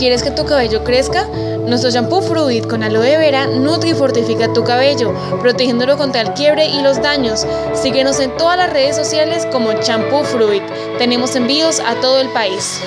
¿Quieres que tu cabello crezca? Nuestro shampoo Fruit con aloe vera nutre y fortifica tu cabello, protegiéndolo contra el quiebre y los daños. Síguenos en todas las redes sociales como Shampoo Fruit. Tenemos envíos a todo el país.